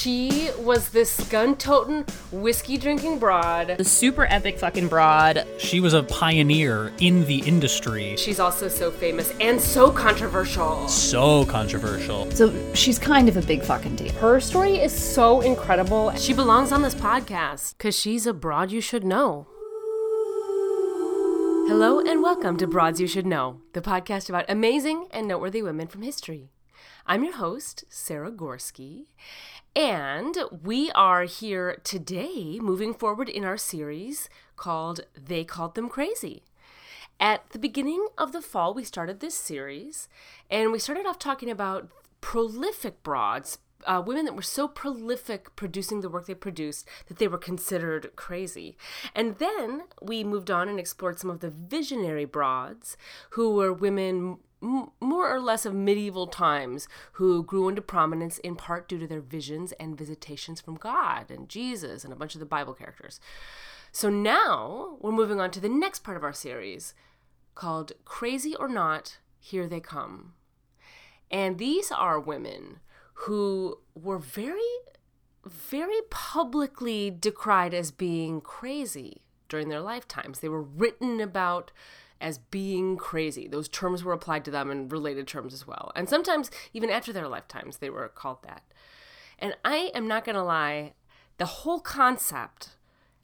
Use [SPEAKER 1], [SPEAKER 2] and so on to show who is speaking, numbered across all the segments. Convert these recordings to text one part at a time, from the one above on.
[SPEAKER 1] She was this gun toting, whiskey drinking broad.
[SPEAKER 2] The super epic fucking broad.
[SPEAKER 3] She was a pioneer in the industry.
[SPEAKER 1] She's also so famous and so controversial.
[SPEAKER 3] So controversial.
[SPEAKER 4] So she's kind of a big fucking deal.
[SPEAKER 1] Her story is so incredible. She belongs on this podcast because she's a broad you should know. Hello and welcome to Broads You Should Know, the podcast about amazing and noteworthy women from history. I'm your host, Sarah Gorski, and we are here today moving forward in our series called They Called Them Crazy. At the beginning of the fall, we started this series, and we started off talking about prolific broads, uh, women that were so prolific producing the work they produced that they were considered crazy. And then we moved on and explored some of the visionary broads, who were women more or less of medieval times who grew into prominence in part due to their visions and visitations from God and Jesus and a bunch of the Bible characters. So now we're moving on to the next part of our series called Crazy or Not, Here They Come. And these are women who were very, very publicly decried as being crazy during their lifetimes. They were written about as being crazy. Those terms were applied to them and related terms as well. And sometimes, even after their lifetimes, they were called that. And I am not going to lie, the whole concept.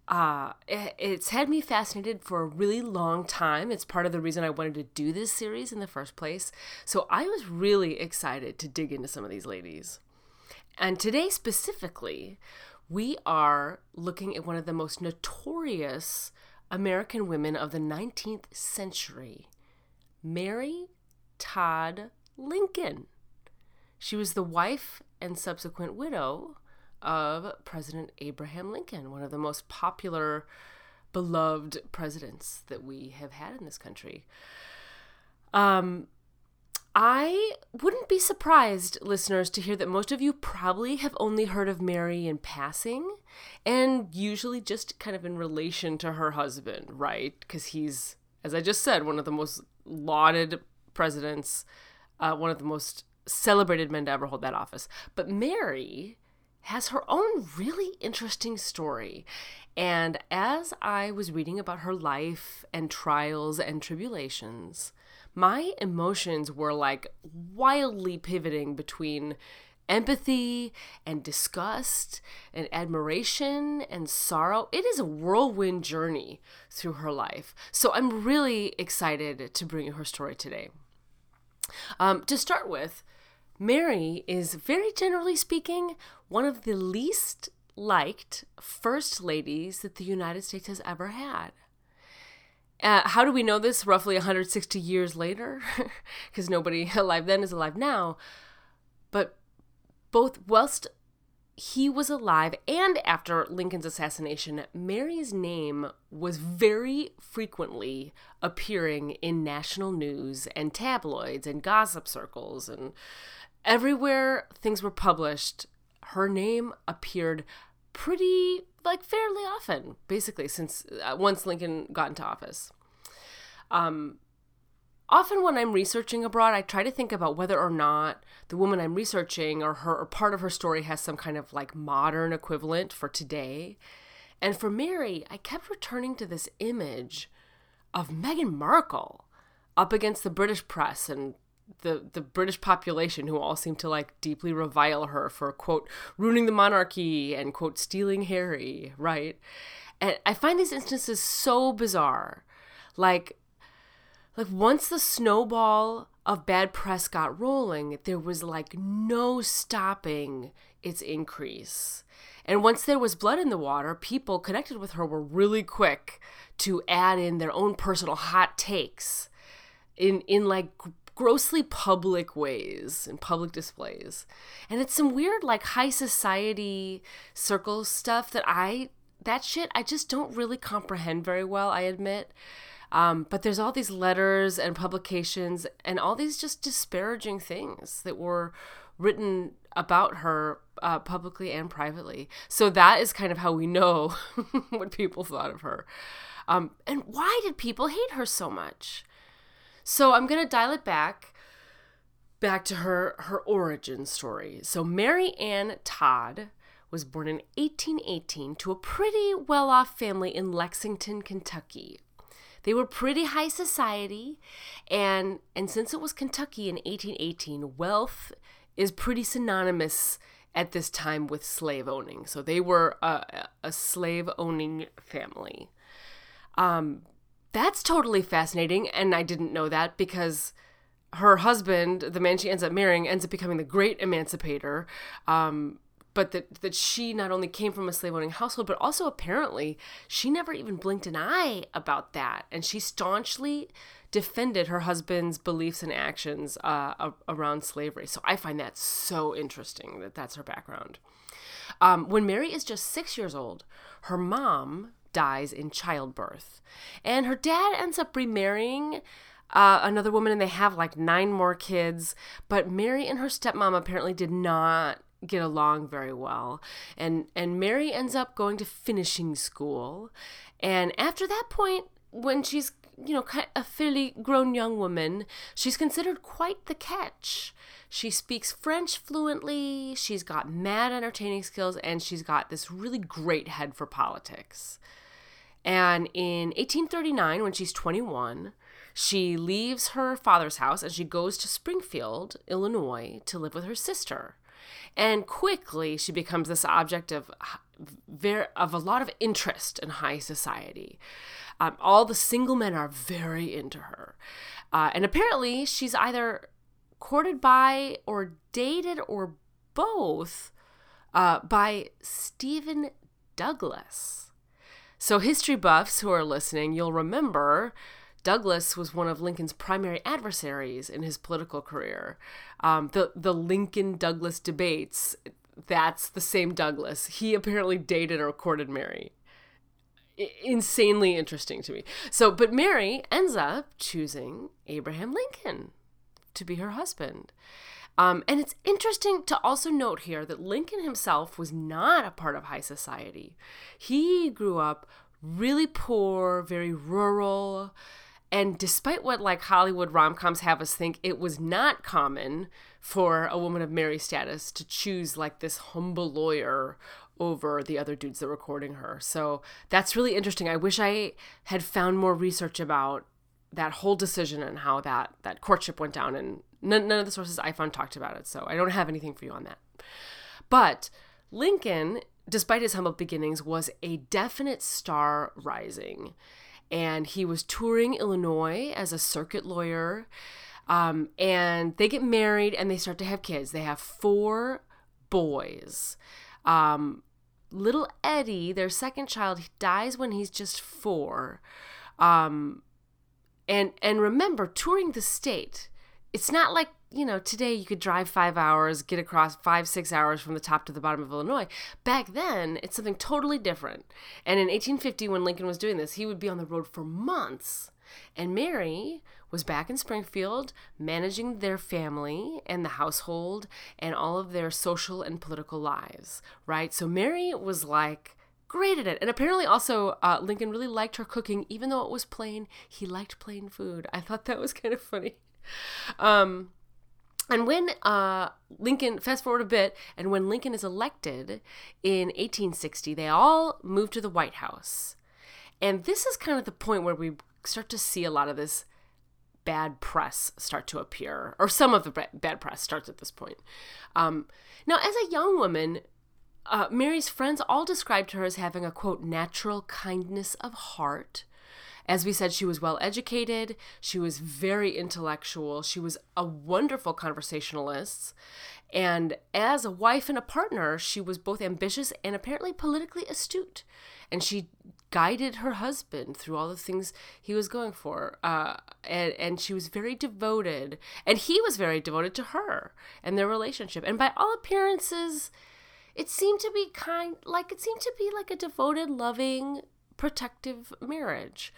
[SPEAKER 1] Uh, it's had me fascinated for a really long time. It's part of the reason I wanted to do this series in the first place. So I was really excited to dig into some of these ladies. And today, specifically, we are looking at one of the most notorious American women of the 19th century, Mary Todd Lincoln. She was the wife and subsequent widow of President Abraham Lincoln, one of the most popular, beloved presidents that we have had in this country. Um, I wouldn't be surprised, listeners, to hear that most of you probably have only heard of Mary in passing, and usually just kind of in relation to her husband, right? Because he's, as I just said, one of the most lauded presidents, uh, one of the most celebrated men to ever hold that office. But Mary has her own really interesting story. And as I was reading about her life and trials and tribulations, my emotions were like wildly pivoting between empathy and disgust and admiration and sorrow. It is a whirlwind journey through her life. So I'm really excited to bring you her story today. Um, to start with, Mary is very generally speaking one of the least liked first ladies that the United States has ever had. Uh, how do we know this roughly 160 years later? Because nobody alive then is alive now. But both whilst he was alive and after Lincoln's assassination, Mary's name was very frequently appearing in national news and tabloids and gossip circles and everywhere things were published, her name appeared pretty like fairly often, basically, since uh, once Lincoln got into office. Um, often when I'm researching abroad, I try to think about whether or not the woman I'm researching or her or part of her story has some kind of like modern equivalent for today. And for Mary, I kept returning to this image of Meghan Markle up against the British press and the the British population who all seem to like deeply revile her for quote ruining the monarchy and quote stealing Harry, right? And I find these instances so bizarre. Like like once the snowball of bad press got rolling, there was like no stopping its increase. And once there was blood in the water, people connected with her were really quick to add in their own personal hot takes in in like grossly public ways and public displays. And it's some weird like high society circle stuff that I that shit I just don't really comprehend very well, I admit. Um, but there's all these letters and publications and all these just disparaging things that were written about her uh, publicly and privately. So that is kind of how we know what people thought of her. Um, and why did people hate her so much? So I'm going to dial it back back to her her origin story. So Mary Ann Todd was born in 1818 to a pretty well off family in Lexington, Kentucky. They were pretty high society, and, and since it was Kentucky in 1818, wealth is pretty synonymous at this time with slave owning. So they were a, a slave owning family. Um, that's totally fascinating, and I didn't know that because her husband, the man she ends up marrying, ends up becoming the great emancipator. Um, but that, that she not only came from a slave owning household, but also apparently she never even blinked an eye about that. And she staunchly defended her husband's beliefs and actions uh, around slavery. So I find that so interesting that that's her background. Um, when Mary is just six years old, her mom dies in childbirth. And her dad ends up remarrying uh, another woman and they have like nine more kids. But Mary and her stepmom apparently did not get along very well. And and Mary ends up going to finishing school. And after that point, when she's you know a fairly grown young woman, she's considered quite the catch. She speaks French fluently, she's got mad entertaining skills, and she's got this really great head for politics. And in 1839, when she's 21, she leaves her father's house and she goes to Springfield, Illinois, to live with her sister. And quickly, she becomes this object of very of a lot of interest in high society. Um, all the single men are very into her, uh, and apparently, she's either courted by or dated or both uh, by Stephen Douglas. So, history buffs who are listening, you'll remember Douglas was one of Lincoln's primary adversaries in his political career. Um, the the Lincoln Douglas debates. That's the same Douglas. He apparently dated or courted Mary. I- insanely interesting to me. So, but Mary ends up choosing Abraham Lincoln to be her husband. Um, and it's interesting to also note here that Lincoln himself was not a part of high society. He grew up really poor, very rural. And despite what like Hollywood rom-coms have us think, it was not common for a woman of Mary status to choose like this humble lawyer over the other dudes that were courting her. So that's really interesting. I wish I had found more research about that whole decision and how that that courtship went down and none, none of the sources I found talked about it. So I don't have anything for you on that. But Lincoln, despite his humble beginnings, was a definite star rising and he was touring Illinois as a circuit lawyer. Um, and they get married and they start to have kids. They have four boys. Um, little Eddie, their second child, dies when he's just four. Um, and and remember, touring the state, it's not like you know, today you could drive five hours, get across five, six hours from the top to the bottom of Illinois. Back then, it's something totally different. And in 1850, when Lincoln was doing this, he would be on the road for months. And Mary was back in Springfield managing their family and the household and all of their social and political lives, right? So Mary was like, great at it. And apparently, also, uh, Lincoln really liked her cooking, even though it was plain. He liked plain food. I thought that was kind of funny. Um, and when uh, Lincoln, fast forward a bit, and when Lincoln is elected in 1860, they all move to the White House. And this is kind of the point where we start to see a lot of this bad press start to appear, or some of the bad press starts at this point. Um, now, as a young woman, uh, Mary's friends all described her as having a quote, natural kindness of heart as we said, she was well educated, she was very intellectual, she was a wonderful conversationalist. And as a wife and a partner, she was both ambitious and apparently politically astute. And she guided her husband through all the things he was going for. Uh, and, and she was very devoted. And he was very devoted to her and their relationship. And by all appearances, it seemed to be kind like it seemed to be like a devoted, loving protective marriage.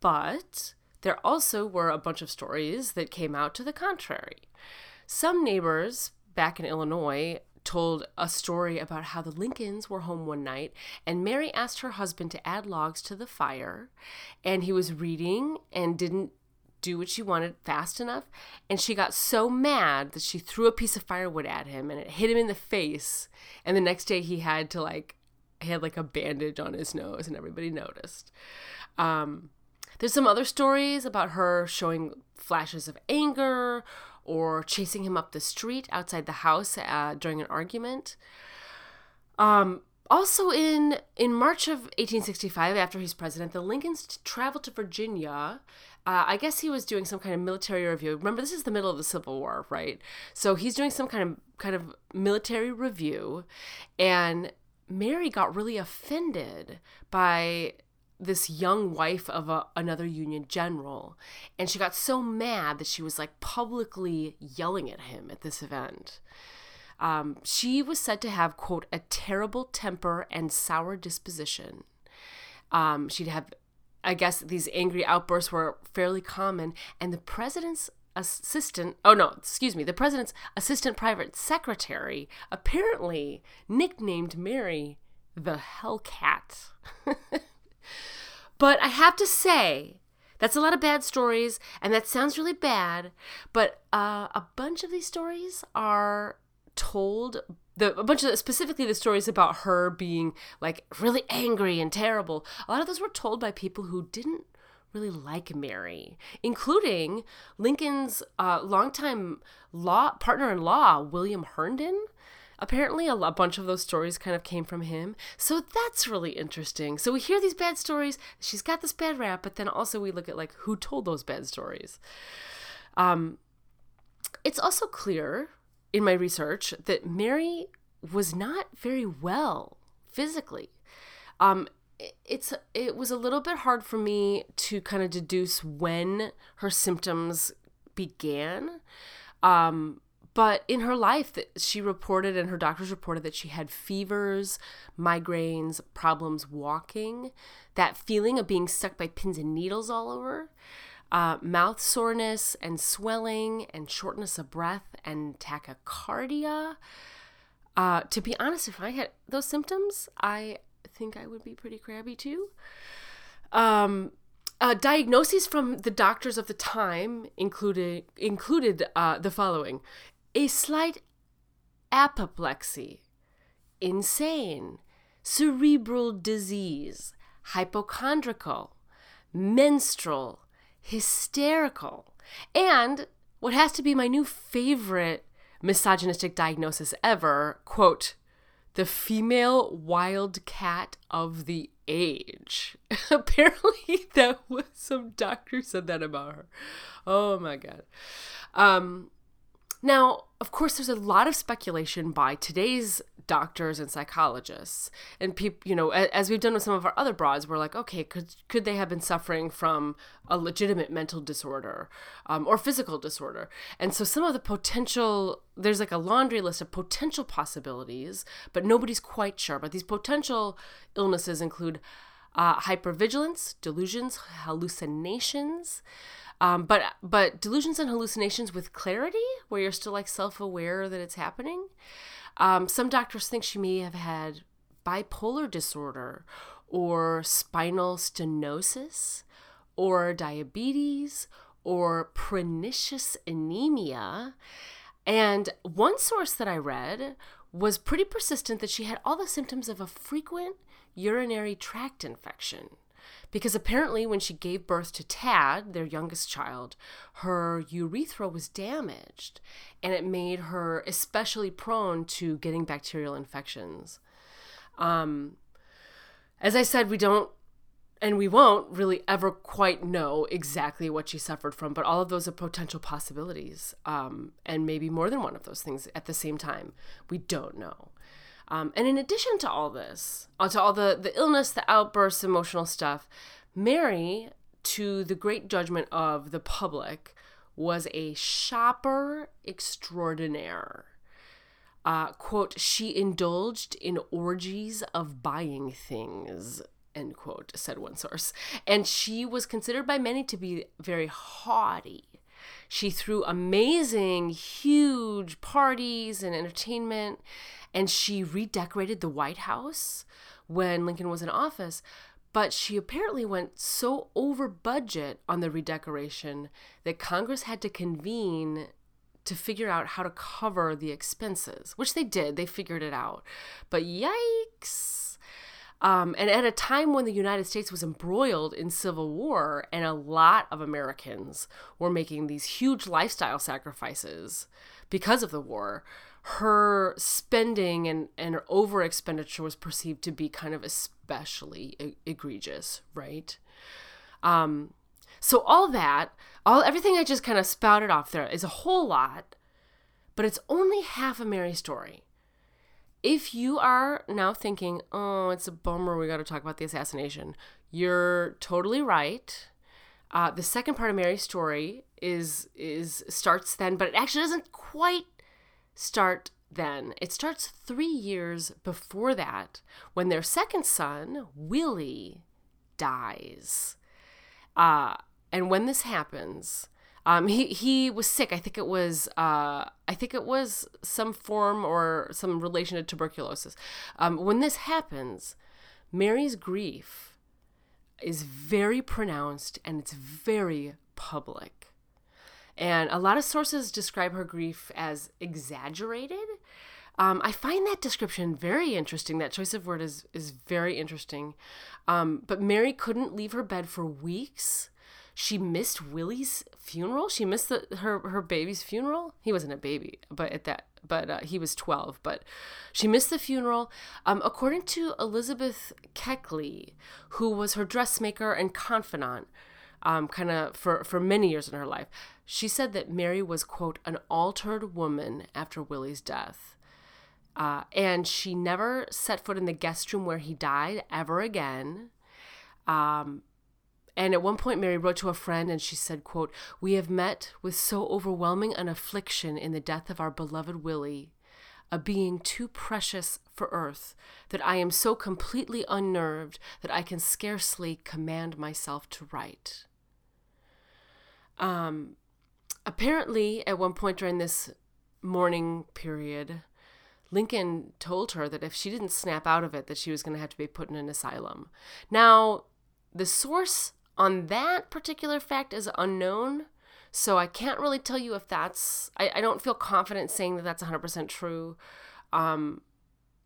[SPEAKER 1] But there also were a bunch of stories that came out to the contrary. Some neighbors back in Illinois told a story about how the Lincolns were home one night and Mary asked her husband to add logs to the fire and he was reading and didn't do what she wanted fast enough. And she got so mad that she threw a piece of firewood at him and it hit him in the face. And the next day he had to like, he had like a bandage on his nose and everybody noticed. Um, there's some other stories about her showing flashes of anger or chasing him up the street outside the house uh, during an argument. Um, also in in March of 1865, after he's president, the Lincolns traveled to Virginia. Uh, I guess he was doing some kind of military review. Remember, this is the middle of the Civil War, right? So he's doing some kind of kind of military review, and Mary got really offended by this young wife of a, another Union general. And she got so mad that she was like publicly yelling at him at this event. Um, she was said to have, quote, a terrible temper and sour disposition. Um, she'd have, I guess, these angry outbursts were fairly common. And the president's assistant, oh no, excuse me, the president's assistant private secretary apparently nicknamed Mary the Hellcat. But I have to say, that's a lot of bad stories, and that sounds really bad. But uh, a bunch of these stories are told the a bunch of specifically the stories about her being like really angry and terrible. A lot of those were told by people who didn't really like Mary, including Lincoln's uh, longtime law partner in law, William Herndon apparently a, a bunch of those stories kind of came from him. So that's really interesting. So we hear these bad stories. She's got this bad rap, but then also we look at like who told those bad stories. Um, it's also clear in my research that Mary was not very well physically. Um, it's it was a little bit hard for me to kind of deduce when her symptoms began. Um, but in her life, that she reported and her doctors reported that she had fevers, migraines, problems walking, that feeling of being stuck by pins and needles all over, uh, mouth soreness and swelling and shortness of breath and tachycardia. Uh, to be honest, if I had those symptoms, I think I would be pretty crabby too. Um, uh, diagnoses from the doctors of the time included included uh, the following: a slight apoplexy, insane, cerebral disease, hypochondriacal, menstrual, hysterical, and what has to be my new favorite misogynistic diagnosis ever quote, the female wildcat of the age. Apparently, that was some doctor said that about her. Oh my god. Um, now, of course, there's a lot of speculation by today's doctors and psychologists. And people you know as we've done with some of our other broads we're like okay could could they have been suffering from a legitimate mental disorder um, or physical disorder? And so some of the potential there's like a laundry list of potential possibilities but nobody's quite sure. But these potential illnesses include uh, hypervigilance delusions hallucinations um, but but delusions and hallucinations with clarity, where you're still like self aware that it's happening. Um, some doctors think she may have had bipolar disorder, or spinal stenosis, or diabetes, or pernicious anemia. And one source that I read was pretty persistent that she had all the symptoms of a frequent urinary tract infection because apparently when she gave birth to Tad, their youngest child, her urethra was damaged and it made her especially prone to getting bacterial infections. Um, as I said, we don't and we won't really ever quite know exactly what she suffered from, but all of those are potential possibilities, um, and maybe more than one of those things at the same time. We don't know. Um, and in addition to all this, uh, to all the, the illness, the outbursts, emotional stuff, Mary, to the great judgment of the public, was a shopper extraordinaire. Uh, quote, she indulged in orgies of buying things, end quote, said one source. And she was considered by many to be very haughty. She threw amazing, huge parties and entertainment, and she redecorated the White House when Lincoln was in office. but she apparently went so over budget on the redecoration that Congress had to convene to figure out how to cover the expenses, which they did. They figured it out. But yikes. Um, and at a time when the United States was embroiled in civil war and a lot of Americans were making these huge lifestyle sacrifices because of the war, her spending and, and over expenditure was perceived to be kind of especially e- egregious, right? Um, so all that, all everything I just kind of spouted off there is a whole lot, but it's only half a Mary story. If you are now thinking, "Oh, it's a bummer, we got to talk about the assassination," you're totally right. Uh, the second part of Mary's story is is starts then, but it actually doesn't quite start then. It starts three years before that when their second son, Willie, dies. Uh, and when this happens, um, he, he was sick. I think it was uh, I think it was some form or some relation to tuberculosis. Um, when this happens, Mary's grief is very pronounced and it's very public. And a lot of sources describe her grief as exaggerated. Um, I find that description very interesting. That choice of word is is very interesting. Um, but Mary couldn't leave her bed for weeks. She missed Willie's funeral. She missed the, her her baby's funeral. He wasn't a baby, but at that, but uh, he was twelve. But she missed the funeral. Um, according to Elizabeth Keckley, who was her dressmaker and confidant, um, kind of for for many years in her life. She said that Mary was, quote, an altered woman after Willie's death. Uh, and she never set foot in the guest room where he died ever again. Um, and at one point, Mary wrote to a friend and she said, quote, We have met with so overwhelming an affliction in the death of our beloved Willie, a being too precious for earth, that I am so completely unnerved that I can scarcely command myself to write. Um, apparently, at one point during this mourning period, Lincoln told her that if she didn't snap out of it, that she was going to have to be put in an asylum. Now, the source on that particular fact is unknown, so I can't really tell you if that's. I, I don't feel confident saying that that's 100% true. Um,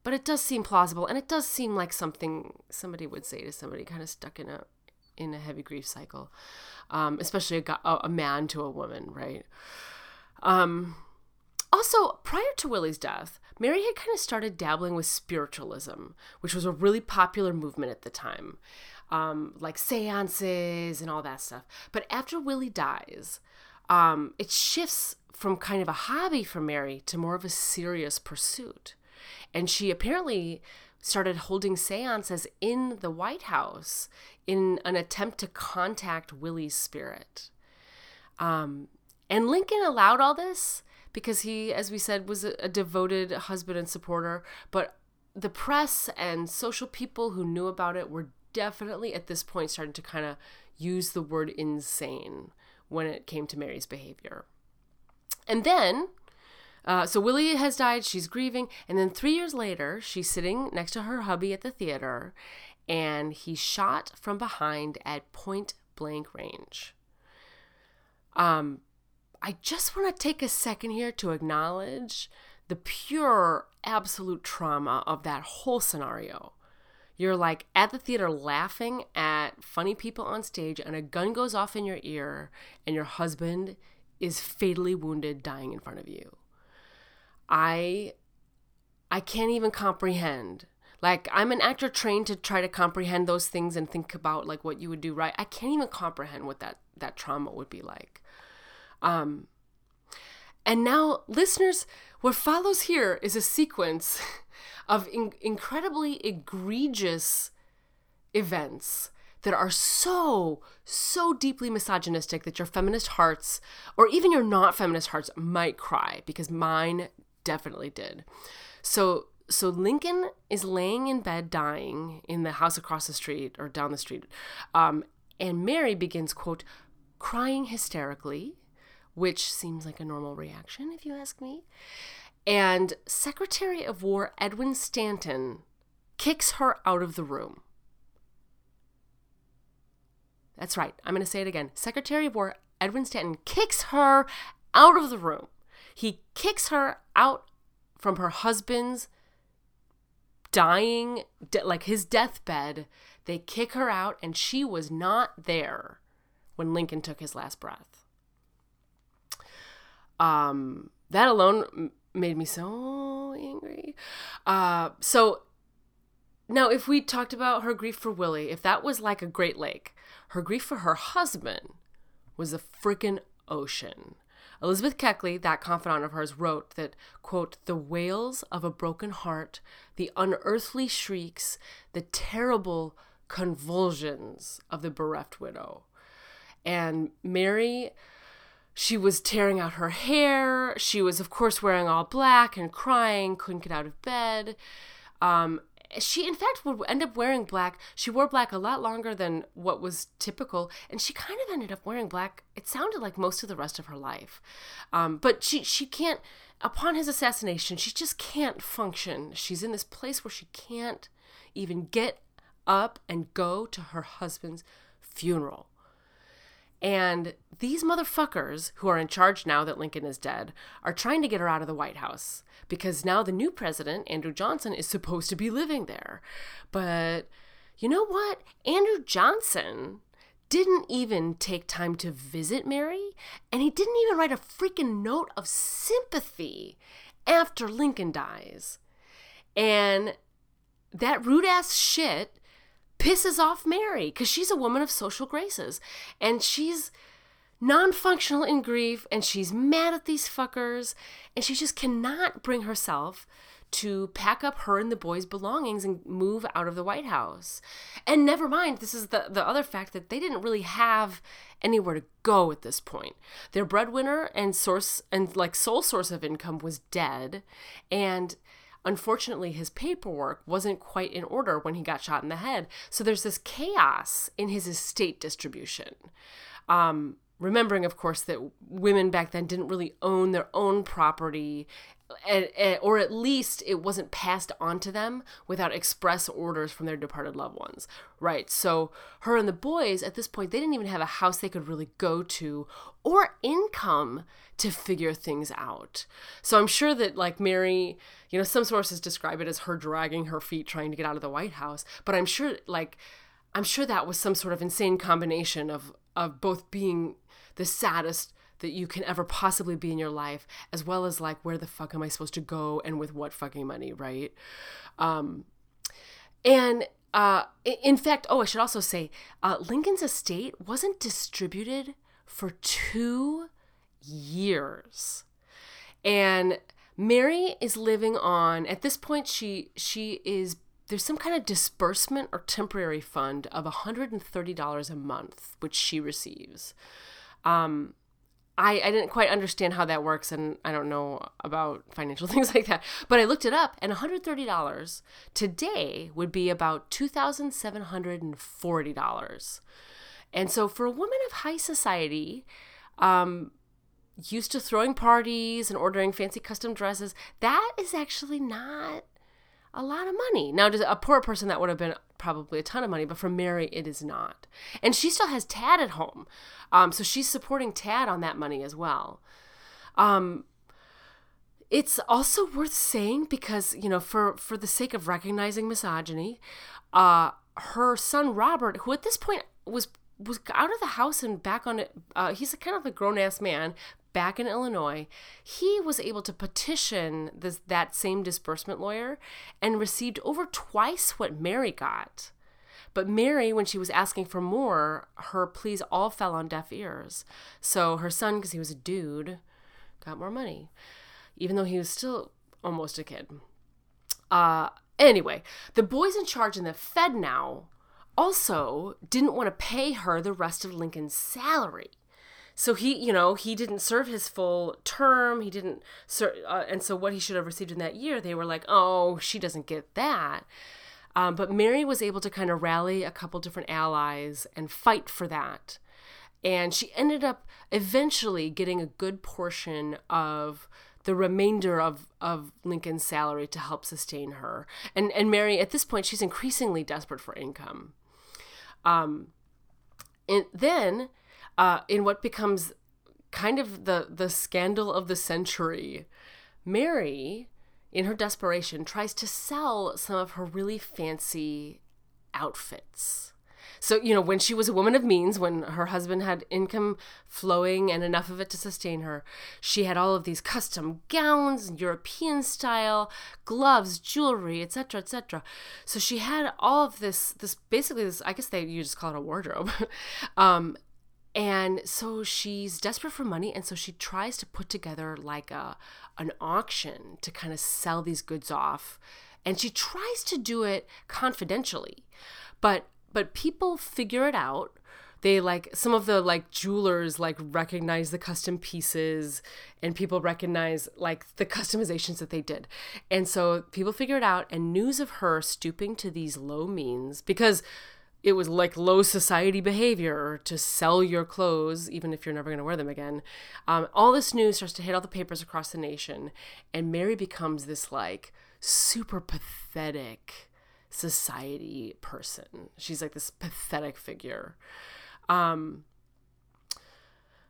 [SPEAKER 1] but it does seem plausible, and it does seem like something somebody would say to somebody kind of stuck in a in a heavy grief cycle, um, especially a, a man to a woman, right? Um, also, prior to Willie's death, Mary had kind of started dabbling with spiritualism, which was a really popular movement at the time, um, like seances and all that stuff. But after Willie dies, um, it shifts from kind of a hobby for Mary to more of a serious pursuit. And she apparently started holding seances in the White House in an attempt to contact Willie's spirit. Um, and Lincoln allowed all this because he, as we said, was a, a devoted husband and supporter. But the press and social people who knew about it were definitely at this point starting to kind of use the word insane when it came to Mary's behavior. And then uh, so Willie has died. She's grieving, and then three years later, she's sitting next to her hubby at the theater, and he's shot from behind at point blank range. Um, I just want to take a second here to acknowledge the pure, absolute trauma of that whole scenario. You're like at the theater laughing at funny people on stage, and a gun goes off in your ear, and your husband is fatally wounded, dying in front of you. I I can't even comprehend. Like I'm an actor trained to try to comprehend those things and think about like what you would do right. I can't even comprehend what that that trauma would be like. Um and now listeners, what follows here is a sequence of in- incredibly egregious events that are so, so deeply misogynistic that your feminist hearts, or even your not feminist hearts, might cry because mine definitely did. So so Lincoln is laying in bed dying in the house across the street or down the street. Um, and Mary begins, quote, crying hysterically, which seems like a normal reaction, if you ask me. And Secretary of War Edwin Stanton kicks her out of the room. That's right. I'm going to say it again. Secretary of War Edwin Stanton kicks her out of the room. He kicks her out from her husband's dying, like his deathbed. They kick her out, and she was not there when Lincoln took his last breath. Um, that alone made me so angry. Uh, so now, if we talked about her grief for Willie, if that was like a Great Lake, her grief for her husband was a freaking ocean. Elizabeth Keckley, that confidant of hers, wrote that, quote, the wails of a broken heart, the unearthly shrieks, the terrible convulsions of the bereft widow. And Mary, she was tearing out her hair. She was, of course, wearing all black and crying, couldn't get out of bed. Um, she in fact would end up wearing black she wore black a lot longer than what was typical and she kind of ended up wearing black it sounded like most of the rest of her life um, but she she can't upon his assassination she just can't function she's in this place where she can't even get up and go to her husband's funeral and these motherfuckers who are in charge now that Lincoln is dead are trying to get her out of the White House because now the new president, Andrew Johnson, is supposed to be living there. But you know what? Andrew Johnson didn't even take time to visit Mary, and he didn't even write a freaking note of sympathy after Lincoln dies. And that rude ass shit pisses off Mary because she's a woman of social graces and she's non functional in grief and she's mad at these fuckers and she just cannot bring herself to pack up her and the boys' belongings and move out of the White House. And never mind, this is the, the other fact that they didn't really have anywhere to go at this point. Their breadwinner and source and like sole source of income was dead. And Unfortunately, his paperwork wasn't quite in order when he got shot in the head. So there's this chaos in his estate distribution. Um, remembering, of course, that women back then didn't really own their own property, or at least it wasn't passed on to them without express orders from their departed loved ones, right? So her and the boys at this point, they didn't even have a house they could really go to or income to figure things out. So I'm sure that, like Mary, you know, some sources describe it as her dragging her feet trying to get out of the White House, but I'm sure, like, I'm sure that was some sort of insane combination of of both being the saddest that you can ever possibly be in your life, as well as like where the fuck am I supposed to go and with what fucking money, right? Um, and uh, in fact, oh, I should also say, uh, Lincoln's estate wasn't distributed for two years, and Mary is living on. At this point, she she is there's some kind of disbursement or temporary fund of $130 a month, which she receives. Um, I, I didn't quite understand how that works, and I don't know about financial things like that. But I looked it up, and $130 today would be about $2,740. And so, for a woman of high society, um, used to throwing parties and ordering fancy custom dresses, that is actually not a lot of money. Now, to a poor person, that would have been probably a ton of money, but for Mary, it is not. And she still has Tad at home. Um, so she's supporting Tad on that money as well. Um, it's also worth saying because, you know, for, for the sake of recognizing misogyny, uh, her son Robert, who at this point was was out of the house and back on it. Uh, he's a kind of a grown ass man, back in Illinois, he was able to petition this, that same disbursement lawyer and received over twice what Mary got. But Mary, when she was asking for more, her pleas all fell on deaf ears. So her son, because he was a dude, got more money, even though he was still almost a kid. Uh, anyway, the boys in charge in the Fed now also didn't want to pay her the rest of Lincoln's salary so he you know he didn't serve his full term he didn't serve uh, and so what he should have received in that year they were like oh she doesn't get that um, but mary was able to kind of rally a couple different allies and fight for that and she ended up eventually getting a good portion of the remainder of, of Lincoln's salary to help sustain her. And and Mary, at this point, she's increasingly desperate for income. Um, And then, uh, in what becomes kind of the the scandal of the century, Mary, in her desperation, tries to sell some of her really fancy outfits. So, you know, when she was a woman of means, when her husband had income flowing and enough of it to sustain her, she had all of these custom gowns, European style, gloves, jewelry, etc., etc. So she had all of this, this basically this, I guess they, you just call it a wardrobe. um, and so she's desperate for money and so she tries to put together like a an auction to kind of sell these goods off. And she tries to do it confidentially but but people figure it out. They like some of the like jewelers like recognize the custom pieces and people recognize like the customizations that they did. And so people figure it out and news of her stooping to these low means because it was like low society behavior to sell your clothes, even if you're never going to wear them again. Um, all this news starts to hit all the papers across the nation, and Mary becomes this like super pathetic society person. She's like this pathetic figure. Um,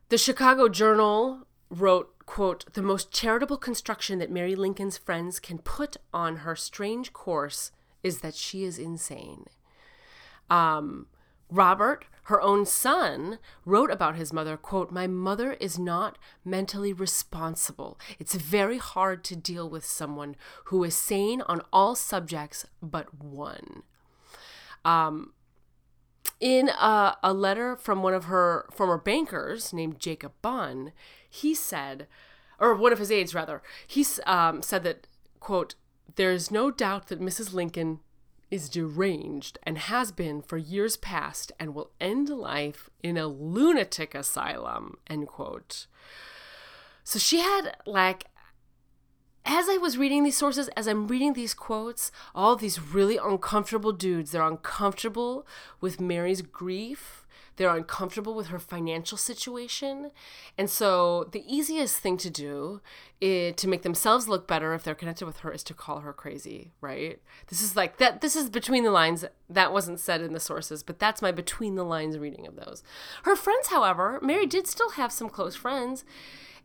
[SPEAKER 1] the Chicago Journal wrote, quote, the most charitable construction that Mary Lincoln's friends can put on her strange course is that she is insane um, Robert, her own son, wrote about his mother, quote, "My mother is not mentally responsible. It's very hard to deal with someone who is sane on all subjects but one." Um, in a, a letter from one of her former bankers named Jacob Bunn, he said, or one of his aides rather, he um, said that, quote, "There's no doubt that Mrs. Lincoln is deranged and has been for years past and will end life in a lunatic asylum end quote. So she had like as I was reading these sources, as I'm reading these quotes, all these really uncomfortable dudes, they're uncomfortable with Mary's grief they're uncomfortable with her financial situation. And so the easiest thing to do is, to make themselves look better if they're connected with her is to call her crazy, right? This is like that this is between the lines. That wasn't said in the sources, but that's my between the lines reading of those. Her friends, however, Mary did still have some close friends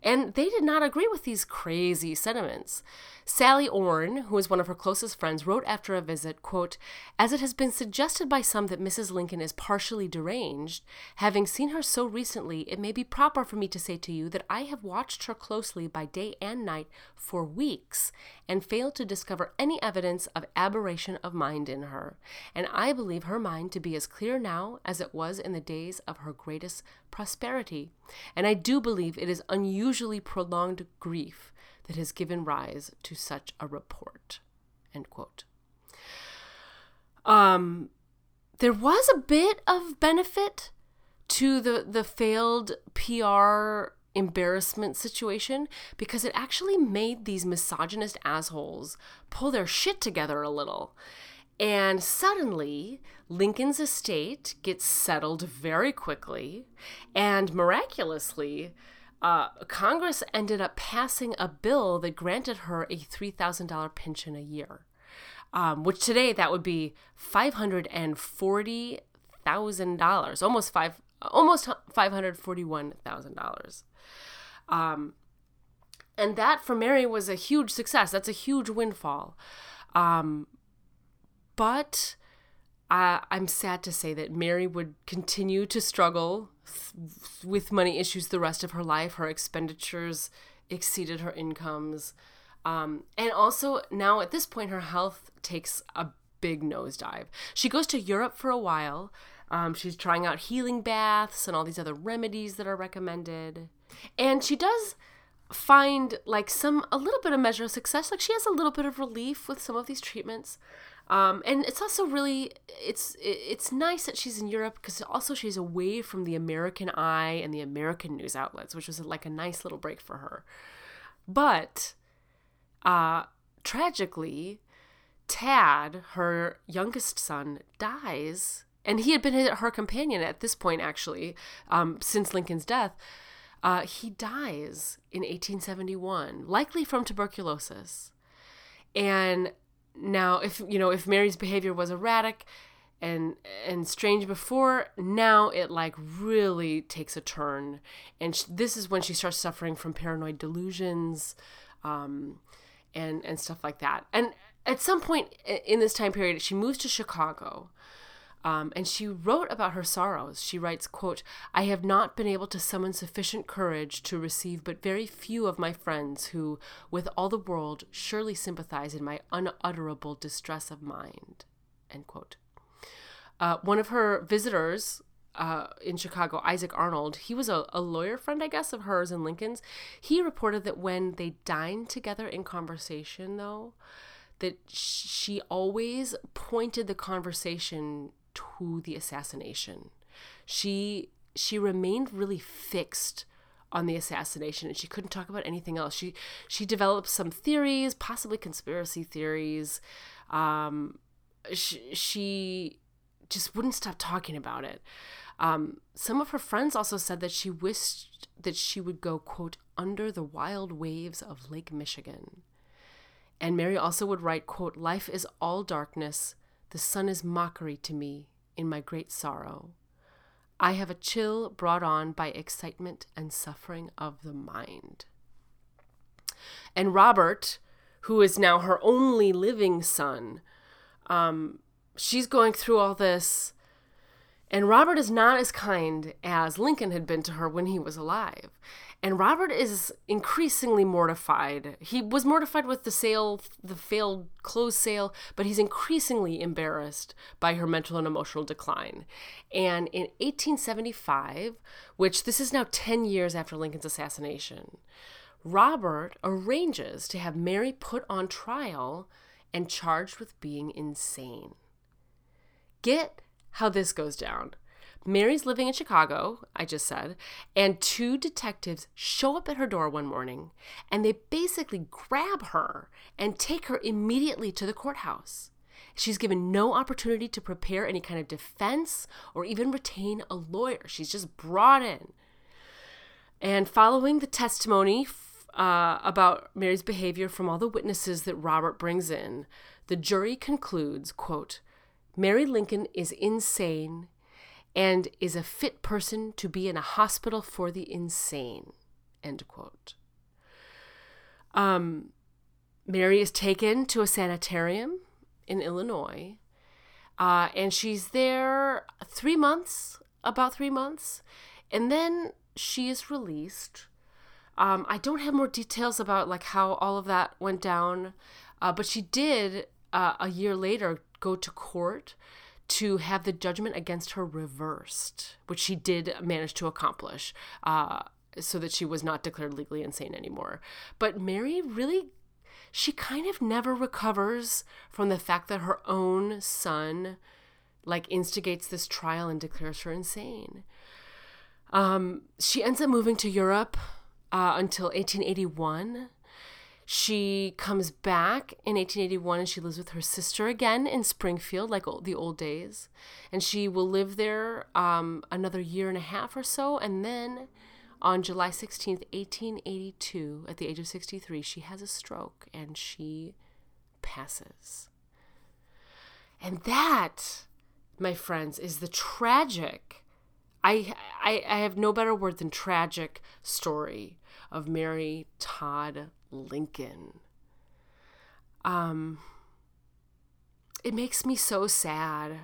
[SPEAKER 1] and they did not agree with these crazy sentiments. Sally Orne, who was one of her closest friends, wrote after a visit, quote, As it has been suggested by some that Mrs. Lincoln is partially deranged, having seen her so recently, it may be proper for me to say to you that I have watched her closely by day and night for weeks, and failed to discover any evidence of aberration of mind in her. And I believe her mind to be as clear now as it was in the days of her greatest prosperity. And I do believe it is unusually prolonged grief that has given rise to such a report. End quote. Um, there was a bit of benefit to the the failed PR embarrassment situation because it actually made these misogynist assholes pull their shit together a little. And suddenly, Lincoln's estate gets settled very quickly, and miraculously, uh, Congress ended up passing a bill that granted her a $3,000 pension a year, um, which today that would be $540,000, almost five, almost $541,000. Um, and that for Mary was a huge success. That's a huge windfall. Um, but uh, I'm sad to say that Mary would continue to struggle th- with money issues the rest of her life. Her expenditures exceeded her incomes. Um, and also, now at this point, her health takes a big nosedive. She goes to Europe for a while. Um, she's trying out healing baths and all these other remedies that are recommended. And she does find like some a little bit of measure of success like she has a little bit of relief with some of these treatments um, and it's also really it's it's nice that she's in Europe because also she's away from the American eye and the American news outlets, which was like a nice little break for her. But uh, tragically, Tad, her youngest son, dies, and he had been her companion at this point actually um, since Lincoln's death. Uh, he dies in 1871, likely from tuberculosis. And now if you know if mary's behavior was erratic and and strange before now it like really takes a turn and sh- this is when she starts suffering from paranoid delusions um, and and stuff like that and at some point in this time period she moves to chicago um, and she wrote about her sorrows she writes quote i have not been able to summon sufficient courage to receive but very few of my friends who with all the world surely sympathize in my unutterable distress of mind end quote uh, one of her visitors uh, in Chicago, Isaac Arnold, he was a, a lawyer friend, I guess, of hers and Lincoln's. He reported that when they dined together in conversation, though, that she always pointed the conversation to the assassination. She she remained really fixed on the assassination and she couldn't talk about anything else. She she developed some theories, possibly conspiracy theories. Um, she, she just wouldn't stop talking about it. Um, some of her friends also said that she wished that she would go, quote, under the wild waves of Lake Michigan. And Mary also would write, quote, life is all darkness. The sun is mockery to me in my great sorrow. I have a chill brought on by excitement and suffering of the mind. And Robert, who is now her only living son, um, she's going through all this. And Robert is not as kind as Lincoln had been to her when he was alive. And Robert is increasingly mortified. He was mortified with the sale, the failed clothes sale, but he's increasingly embarrassed by her mental and emotional decline. And in 1875, which this is now 10 years after Lincoln's assassination, Robert arranges to have Mary put on trial and charged with being insane. Get how this goes down. Mary's living in Chicago, I just said, and two detectives show up at her door one morning and they basically grab her and take her immediately to the courthouse. She's given no opportunity to prepare any kind of defense or even retain a lawyer. She's just brought in. And following the testimony uh, about Mary's behavior from all the witnesses that Robert brings in, the jury concludes, quote, Mary Lincoln is insane and is a fit person to be in a hospital for the insane. End quote. Um, Mary is taken to a sanitarium in Illinois, uh, and she's there three months, about three months, and then she is released. Um, I don't have more details about like how all of that went down, uh, but she did uh, a year later go to court to have the judgment against her reversed, which she did manage to accomplish, uh, so that she was not declared legally insane anymore. But Mary really, she kind of never recovers from the fact that her own son, like, instigates this trial and declares her insane. Um, she ends up moving to Europe uh, until 1881 she comes back in 1881 and she lives with her sister again in Springfield, like the old days. And she will live there um, another year and a half or so. And then on July 16th, 1882, at the age of 63, she has a stroke and she passes. And that, my friends, is the tragic. I, I, I have no better word than tragic story of Mary Todd Lincoln. Um, it makes me so sad.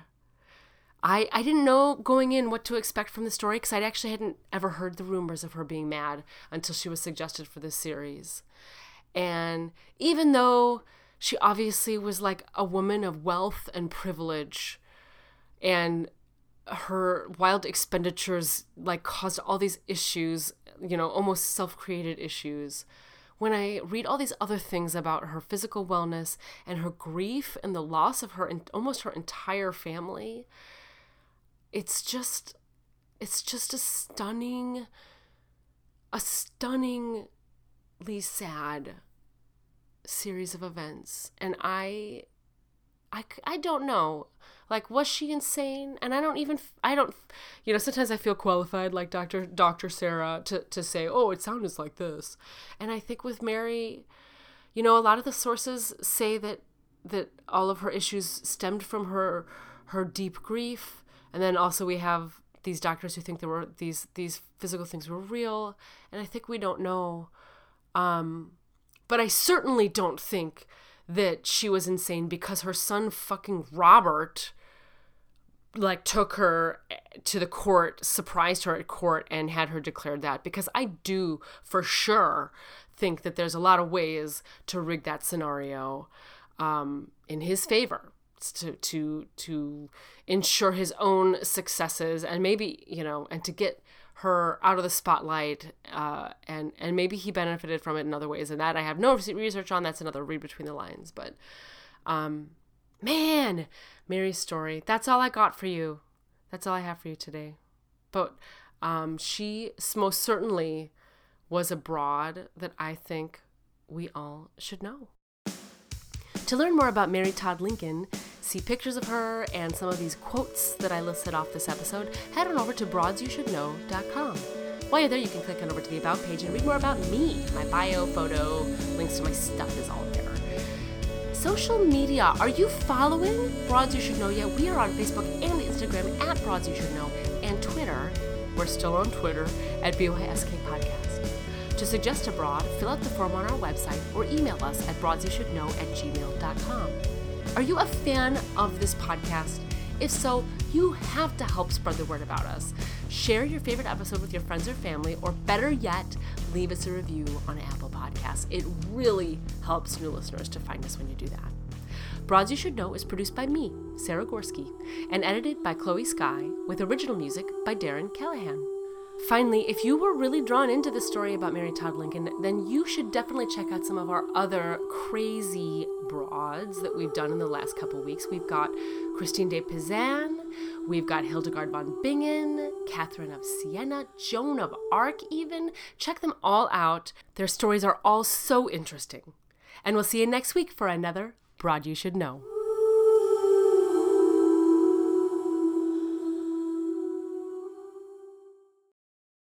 [SPEAKER 1] I, I didn't know going in what to expect from the story because I actually hadn't ever heard the rumors of her being mad until she was suggested for this series. And even though she obviously was like a woman of wealth and privilege, and her wild expenditures like caused all these issues, you know, almost self created issues. When I read all these other things about her physical wellness and her grief and the loss of her and almost her entire family, it's just it's just a stunning a stunningly sad series of events. And I I, I don't know like was she insane? And i don't even i don't you know sometimes i feel qualified like dr dr sarah to, to say oh it sounded like this. And i think with mary you know a lot of the sources say that that all of her issues stemmed from her her deep grief, and then also we have these doctors who think there were these these physical things were real, and I think we don't know. Um, but I certainly don't think that she was insane because her son fucking Robert like took her to the court, surprised her at court and had her declared that because I do for sure think that there's a lot of ways to rig that scenario um, in his favor. To to to ensure his own successes and maybe you know and to get her out of the spotlight uh, and and maybe he benefited from it in other ways and that. I have no research on that's another read between the lines but um, man Mary's story that's all I got for you that's all I have for you today but um, she most certainly was a broad that I think we all should know. To learn more about Mary Todd Lincoln, see pictures of her and some of these quotes that I listed off this episode, head on over to broadsyoushouldknow.com. While you're there, you can click on over to the About page and read more about me. My bio, photo, links to my stuff is all there. Social media. Are you following Broads You Should Know yet? We are on Facebook and Instagram at Broads You Should Know and Twitter. We're still on Twitter at BYSK Podcast. To suggest a broad, fill out the form on our website or email us at broadsyoushouldknow at gmail.com. Are you a fan of this podcast? If so, you have to help spread the word about us. Share your favorite episode with your friends or family, or better yet, leave us a review on Apple Podcasts. It really helps new listeners to find us when you do that. Broads You Should Know is produced by me, Sarah Gorski, and edited by Chloe Sky, with original music by Darren Callahan. Finally, if you were really drawn into the story about Mary Todd Lincoln, then you should definitely check out some of our other crazy broads that we've done in the last couple weeks. We've got Christine de Pizan, we've got Hildegard von Bingen, Catherine of Siena, Joan of Arc, even. Check them all out. Their stories are all so interesting. And we'll see you next week for another Broad You Should Know.